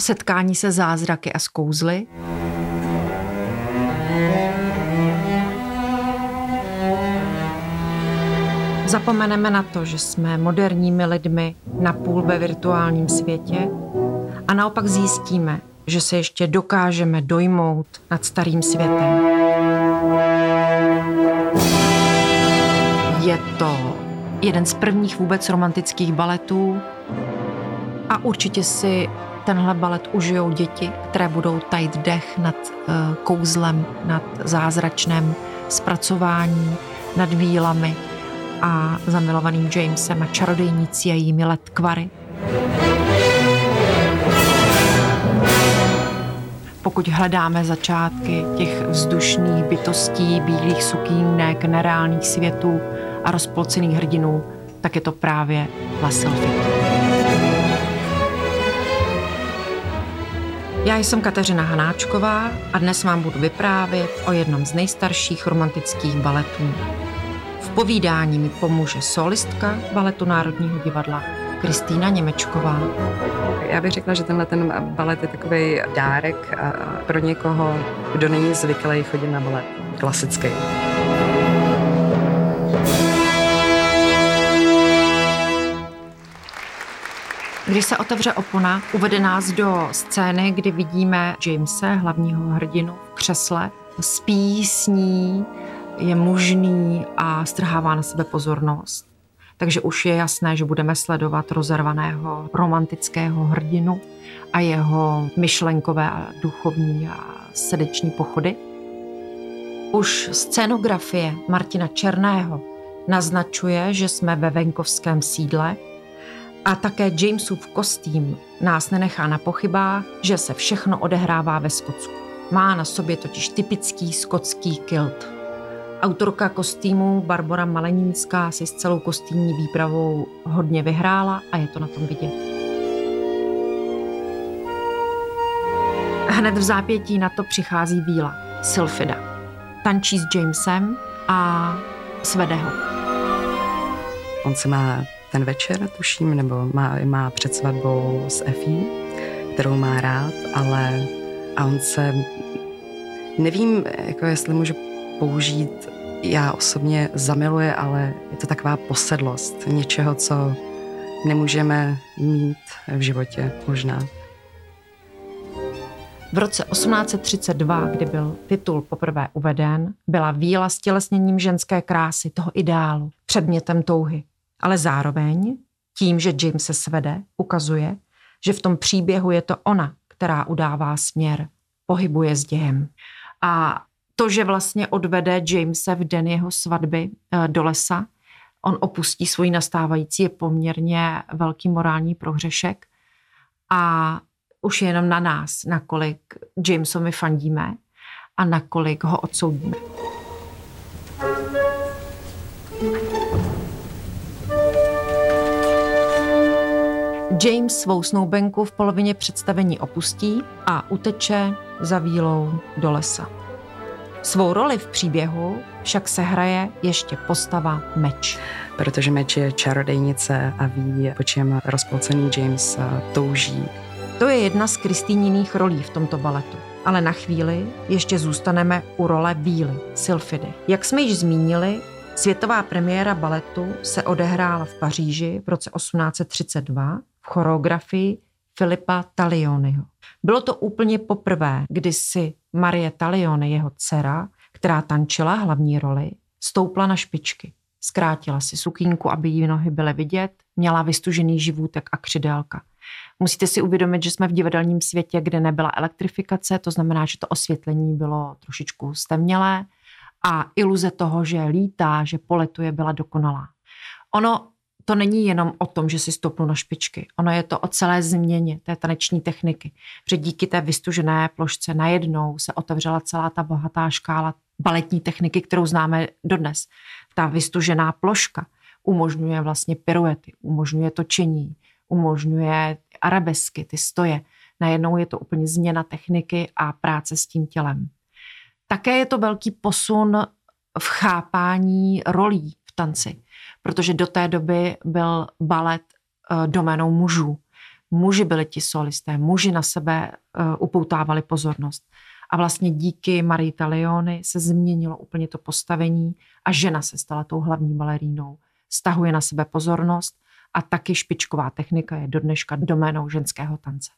setkání se zázraky a s kouzly. Zapomeneme na to, že jsme moderními lidmi napůl ve virtuálním světě a naopak zjistíme, že se ještě dokážeme dojmout nad starým světem. Je to jeden z prvních vůbec romantických baletů a určitě si tenhle balet užijou děti, které budou tajit dech nad uh, kouzlem, nad zázračném zpracování, nad vílami a zamilovaným Jamesem a čarodejnicí a jejími letkvary. Pokud hledáme začátky těch vzdušných bytostí, bílých sukínek, nereálných světů a rozpolcených hrdinů, tak je to právě La Sylphie. Já jsem Kateřina Hanáčková a dnes vám budu vyprávět o jednom z nejstarších romantických baletů. V povídání mi pomůže solistka baletu Národního divadla Kristýna Němečková. Já bych řekla, že tenhle ten balet je takový dárek pro někoho, kdo není zvyklý chodit na balet klasický. Když se otevře opona, uvede nás do scény, kdy vidíme Jamese, hlavního hrdinu, v křesle, spí, sní, je mužný a strhává na sebe pozornost. Takže už je jasné, že budeme sledovat rozervaného romantického hrdinu a jeho myšlenkové a duchovní a srdeční pochody. Už scénografie Martina Černého naznačuje, že jsme ve venkovském sídle, a také Jamesův kostým nás nenechá na pochybách, že se všechno odehrává ve Skotsku. Má na sobě totiž typický skotský kilt. Autorka kostýmu Barbara Malenínská si s celou kostýmní výpravou hodně vyhrála a je to na tom vidět. Hned v zápětí na to přichází Víla, Sylfida. Tančí s Jamesem a svede ho. On se má ten večer, tuším, nebo má, má před svatbou s Efí, kterou má rád, ale a on se, nevím, jako jestli můžu použít, já osobně zamiluje, ale je to taková posedlost něčeho, co nemůžeme mít v životě možná. V roce 1832, kdy byl titul poprvé uveden, byla víla stělesněním ženské krásy, toho ideálu, předmětem touhy ale zároveň tím, že Jim se svede, ukazuje, že v tom příběhu je to ona, která udává směr, pohybuje s dějem. A to, že vlastně odvede Jamese v den jeho svatby eh, do lesa, on opustí svůj nastávající, je poměrně velký morální prohřešek a už je jenom na nás, nakolik Jamesovi fandíme a nakolik ho odsoudíme. James svou snoubenku v polovině představení opustí a uteče za vílou do lesa. Svou roli v příběhu však se hraje ještě postava Meč. Protože Meč je čarodejnice a ví, po čem rozpolcený James touží. To je jedna z Kristýniných rolí v tomto baletu. Ale na chvíli ještě zůstaneme u role Bíly, Sylfidy. Jak jsme již zmínili, světová premiéra baletu se odehrála v Paříži v roce 1832 v choreografii Filipa Talioniho. Bylo to úplně poprvé, kdy si Marie Talione, jeho dcera, která tančila hlavní roli, stoupla na špičky. Zkrátila si sukínku, aby jí nohy byly vidět, měla vystužený živůtek a křidélka. Musíte si uvědomit, že jsme v divadelním světě, kde nebyla elektrifikace, to znamená, že to osvětlení bylo trošičku stemnělé a iluze toho, že lítá, že poletuje, byla dokonalá. Ono to není jenom o tom, že si stopnu na špičky. Ono je to o celé změně té taneční techniky. Že díky té vystužené plošce najednou se otevřela celá ta bohatá škála baletní techniky, kterou známe dodnes. Ta vystužená ploška umožňuje vlastně piruety, umožňuje točení, umožňuje arabesky, ty stoje. Najednou je to úplně změna techniky a práce s tím tělem. Také je to velký posun v chápání rolí tanci protože do té doby byl balet eh, doménou mužů. muži byli ti solisté, muži na sebe uh, upoutávali pozornost. A vlastně díky Marii Talioni se změnilo úplně to postavení a žena se stala tou hlavní balerínou. Stahuje na sebe pozornost a taky špičková technika je do dneška doménou ženského tance.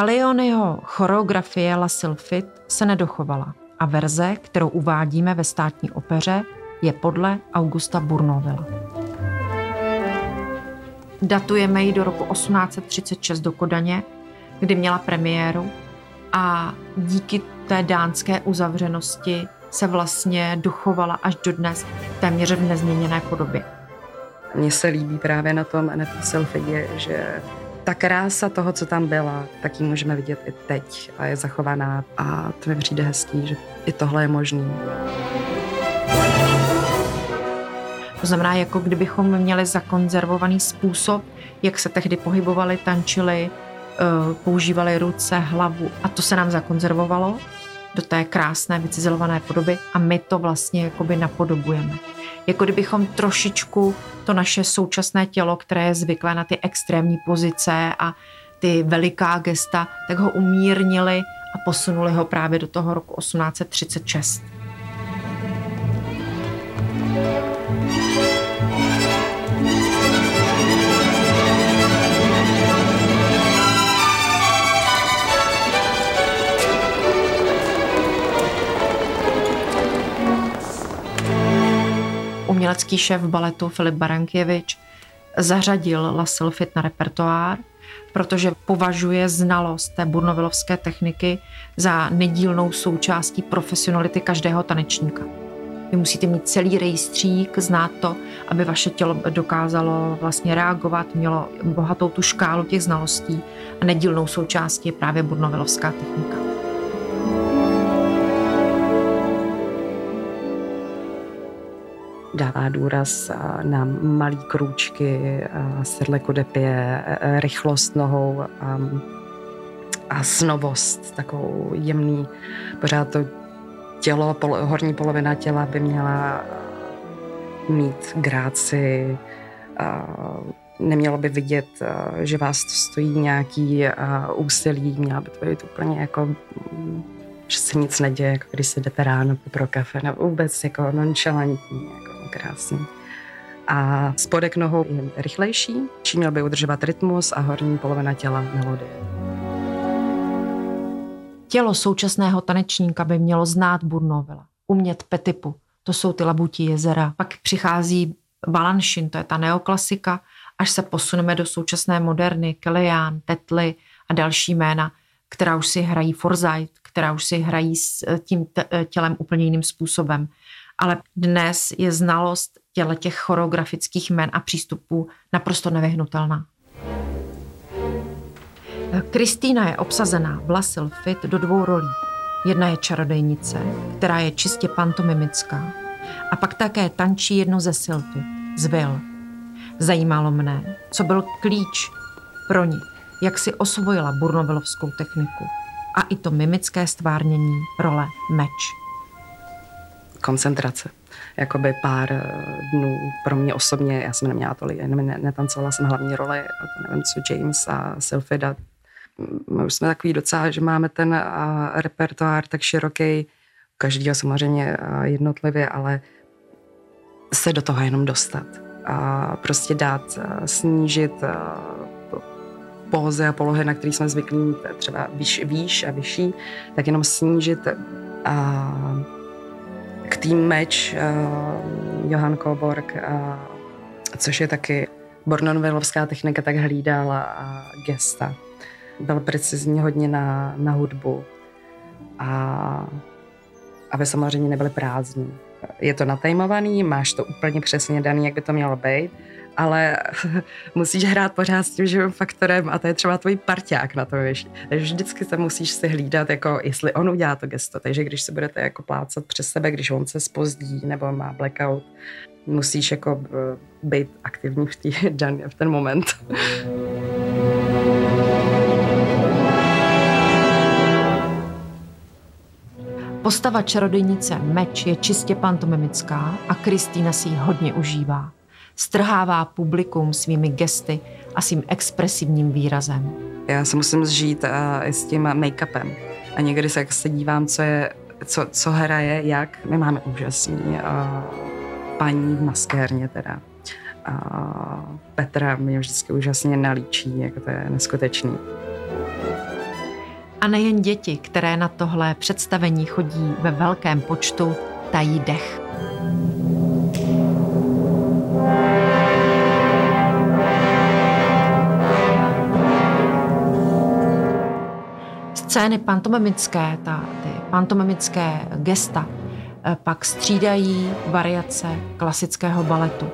Talioniho choreografie La Sylphid se nedochovala a verze, kterou uvádíme ve státní opeře, je podle Augusta Burnovilla. Datujeme ji do roku 1836 do Kodaně, kdy měla premiéru a díky té dánské uzavřenosti se vlastně dochovala až do dnes téměř v nezměněné podobě. Mně se líbí právě na tom, na té selfie, že ta krása toho, co tam byla, tak ji můžeme vidět i teď a je zachovaná a to mi přijde hezký, že i tohle je možný. To znamená, jako kdybychom měli zakonzervovaný způsob, jak se tehdy pohybovali, tančili, eh, používali ruce, hlavu a to se nám zakonzervovalo do té krásné vycizelované podoby a my to vlastně jakoby napodobujeme. Jako kdybychom trošičku to naše současné tělo, které je zvyklé na ty extrémní pozice a ty veliká gesta, tak ho umírnili a posunuli ho právě do toho roku 1836. umělecký šéf baletu Filip Barankěvič zařadil La Sylphid na repertoár, protože považuje znalost té burnovilovské techniky za nedílnou součástí profesionality každého tanečníka. Vy musíte mít celý rejstřík, znát to, aby vaše tělo dokázalo vlastně reagovat, mělo bohatou tu škálu těch znalostí a nedílnou součástí je právě burnovilovská technika. Dává důraz na malý krůčky, sedlekodepě, rychlost nohou a, a snovost, takovou jemný, pořád to tělo, pol, horní polovina těla by měla mít gráci, nemělo by vidět, že vás stojí nějaký úsilí, měla by to být úplně jako že se nic neděje, jako když si jdete ráno pro kafe, nebo vůbec jako nonchalantní. Jako krásný. A spodek nohou je rychlejší, čím měl by udržovat rytmus a horní polovina těla melodie. Tělo současného tanečníka by mělo znát Burnovila, umět petipu, to jsou ty labutí jezera. Pak přichází Balanšin, to je ta neoklasika, až se posuneme do současné moderny, Kellyan, Tetly a další jména, která už si hrají Forsyth, která už si hrají s tím tělem úplně jiným způsobem ale dnes je znalost těle těch choreografických men a přístupů naprosto nevyhnutelná. Kristýna je obsazená v Lasil Fit do dvou rolí. Jedna je čarodejnice, která je čistě pantomimická, a pak také tančí jedno ze Sylfy, z Vil. Zajímalo mne, co byl klíč pro ní, jak si osvojila burnovilovskou techniku a i to mimické stvárnění role meč koncentrace. Jakoby pár eh, dnů pro mě osobně, já jsem neměla tolik, jenom netancovala jsem hlavní to nevím co, James a Sylphida. My už jsme takový docela, že máme ten uh, repertoár tak široký, každýho samozřejmě uh, jednotlivě, ale se do toho jenom dostat. A prostě dát, snížit pózy a polohy, na které jsme zvyklí, třeba výš, výš a vyšší, tak jenom snížit a uh, k tým meč uh, Johan Koborg, uh, což je taky Bornonvilovská technika, tak hlídala a gesta. Byl precizní hodně na, na hudbu a aby samozřejmě nebyly prázdní. Je to natajmovaný, máš to úplně přesně daný, jak by to mělo být ale musíš hrát pořád s tím živým faktorem a to je třeba tvůj parťák na to, víš. Takže vždycky se musíš si hlídat, jako jestli on udělá to gesto. Takže když se budete jako plácat přes sebe, když on se spozdí nebo má blackout, musíš jako být aktivní v, tý, v ten moment. Postava čarodejnice Meč je čistě pantomimická a Kristýna si ji hodně užívá. Strhává publikum svými gesty a svým expresivním výrazem. Já se musím zžít uh, i s tím make-upem. A někdy se, jak se dívám, co, je, co, co hraje, jak. My máme úžasný uh, paní v maskérně teda. Uh, Petra mě vždycky úžasně nalíčí, jako to je neskutečný. A nejen děti, které na tohle představení chodí ve velkém počtu, tají dech. Scény pantomimické, ta, ty pantomimické gesta, eh, pak střídají variace klasického baletu,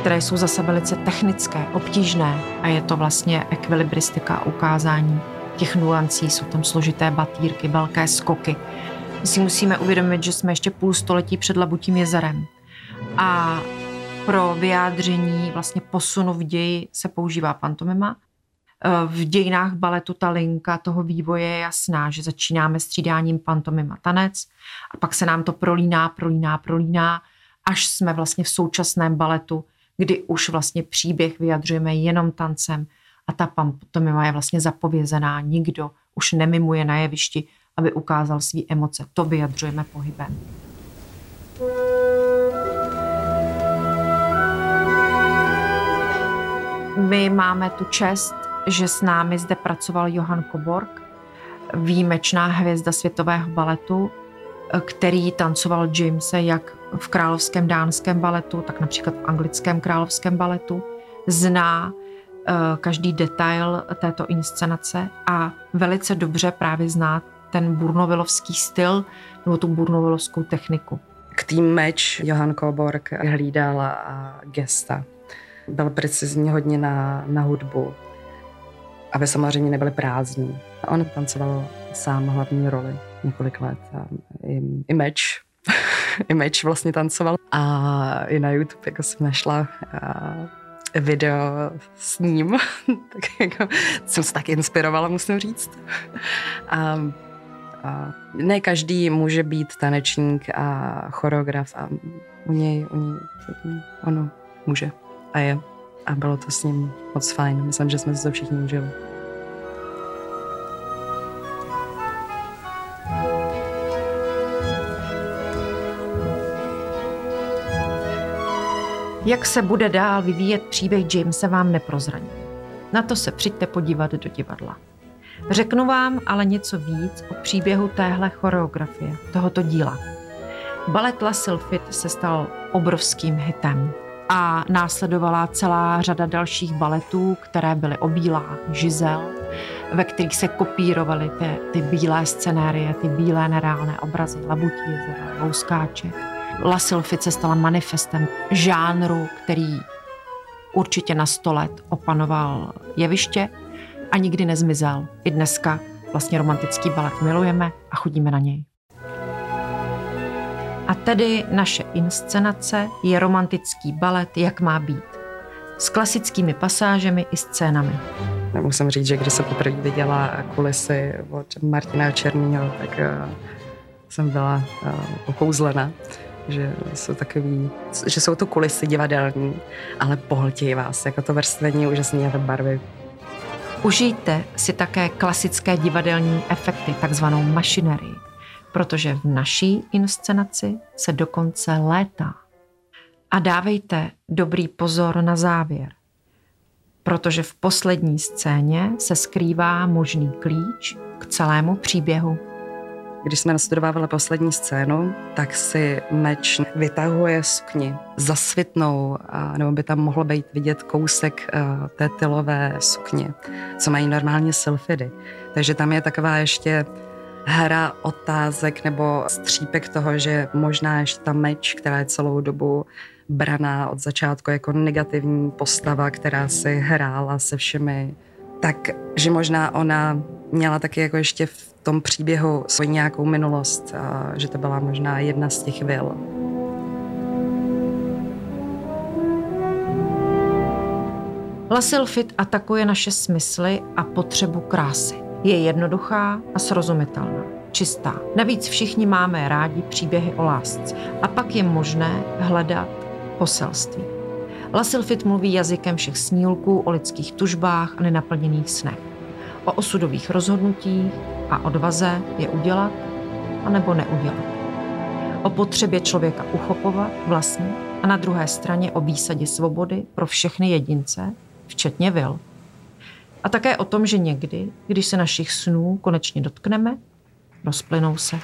které jsou zase velice technické, obtížné a je to vlastně ekvilibristika ukázání těch nuancí, jsou tam složité batýrky, velké skoky. My si musíme uvědomit, že jsme ještě půl století před Labutím jezerem. A pro vyjádření vlastně posunu v ději se používá pantomima. V dějinách baletu ta linka toho vývoje je jasná, že začínáme střídáním pantomima tanec a pak se nám to prolíná, prolíná, prolíná, až jsme vlastně v současném baletu, kdy už vlastně příběh vyjadřujeme jenom tancem a ta pantomima je vlastně zapovězená. Nikdo už nemimuje na jevišti, aby ukázal své emoce. To vyjadřujeme pohybem. My máme tu čest, že s námi zde pracoval Johan Koborg, výjimečná hvězda světového baletu, který tancoval Jamese jak v královském dánském baletu, tak například v anglickém královském baletu. Zná Eh, každý detail této inscenace a velice dobře právě zná ten burnovilovský styl nebo tu burnovilovskou techniku. K tým meč Johan Koborg hlídal gesta. Byl precizní hodně na, na hudbu, aby samozřejmě nebyly prázdní. On tancoval sám hlavní roli několik let. A i, i meč i meč vlastně tancoval. A i na YouTube jako jsem našla video s ním, tak jako jsem se tak inspirovala, musím říct. A, a ne každý může být tanečník a choreograf a u něj, u něj ono může a je. A bylo to s ním moc fajn. Myslím, že jsme se to všichni užili. Jak se bude dál vyvíjet příběh Jamesa vám neprozraní. Na to se přijďte podívat do divadla. Řeknu vám ale něco víc o příběhu téhle choreografie, tohoto díla. Balet La Sylphid se stal obrovským hitem a následovala celá řada dalších baletů, které byly obílá Žizel, ve kterých se kopírovaly ty, ty bílé scenérie, ty bílé nereálné obrazy Labutí jezera, Louskáček La Sylphice stala manifestem žánru, který určitě na sto let opanoval jeviště a nikdy nezmizel. I dneska vlastně romantický balet milujeme a chodíme na něj. A tedy naše inscenace je romantický balet, jak má být. S klasickými pasážemi i scénami. Musím říct, že když se poprvé viděla kulisy od Martina Černýho, tak uh, jsem byla uh, okouzlena že jsou takový, že jsou to kulisy divadelní, ale pohltějí vás, jako to vrstvení úžasné a ty barvy. Užijte si také klasické divadelní efekty, takzvanou mašinerii, protože v naší inscenaci se dokonce létá. A dávejte dobrý pozor na závěr, protože v poslední scéně se skrývá možný klíč k celému příběhu. Když jsme nastudovávali poslední scénu, tak si meč vytahuje sukni zasvitnou, nebo by tam mohl být vidět kousek té tylové sukně, co mají normálně sylfidy. Takže tam je taková ještě hra otázek nebo střípek toho, že možná ještě ta meč, která je celou dobu braná od začátku jako negativní postava, která si hrála se všemi, tak že možná ona měla taky jako ještě v tom příběhu svoji nějakou minulost, a že to byla možná jedna z těch vil. Lasilfit atakuje naše smysly a potřebu krásy. Je jednoduchá a srozumitelná. čistá. Navíc všichni máme rádi příběhy o lásce a pak je možné hledat poselství. Lasilfit mluví jazykem všech snílků o lidských tužbách a nenaplněných snech. O osudových rozhodnutích a odvaze je udělat a nebo neudělat. O potřebě člověka uchopovat vlastní a na druhé straně o výsadě svobody pro všechny jedince, včetně vil. A také o tom, že někdy, když se našich snů konečně dotkneme, rozplynou se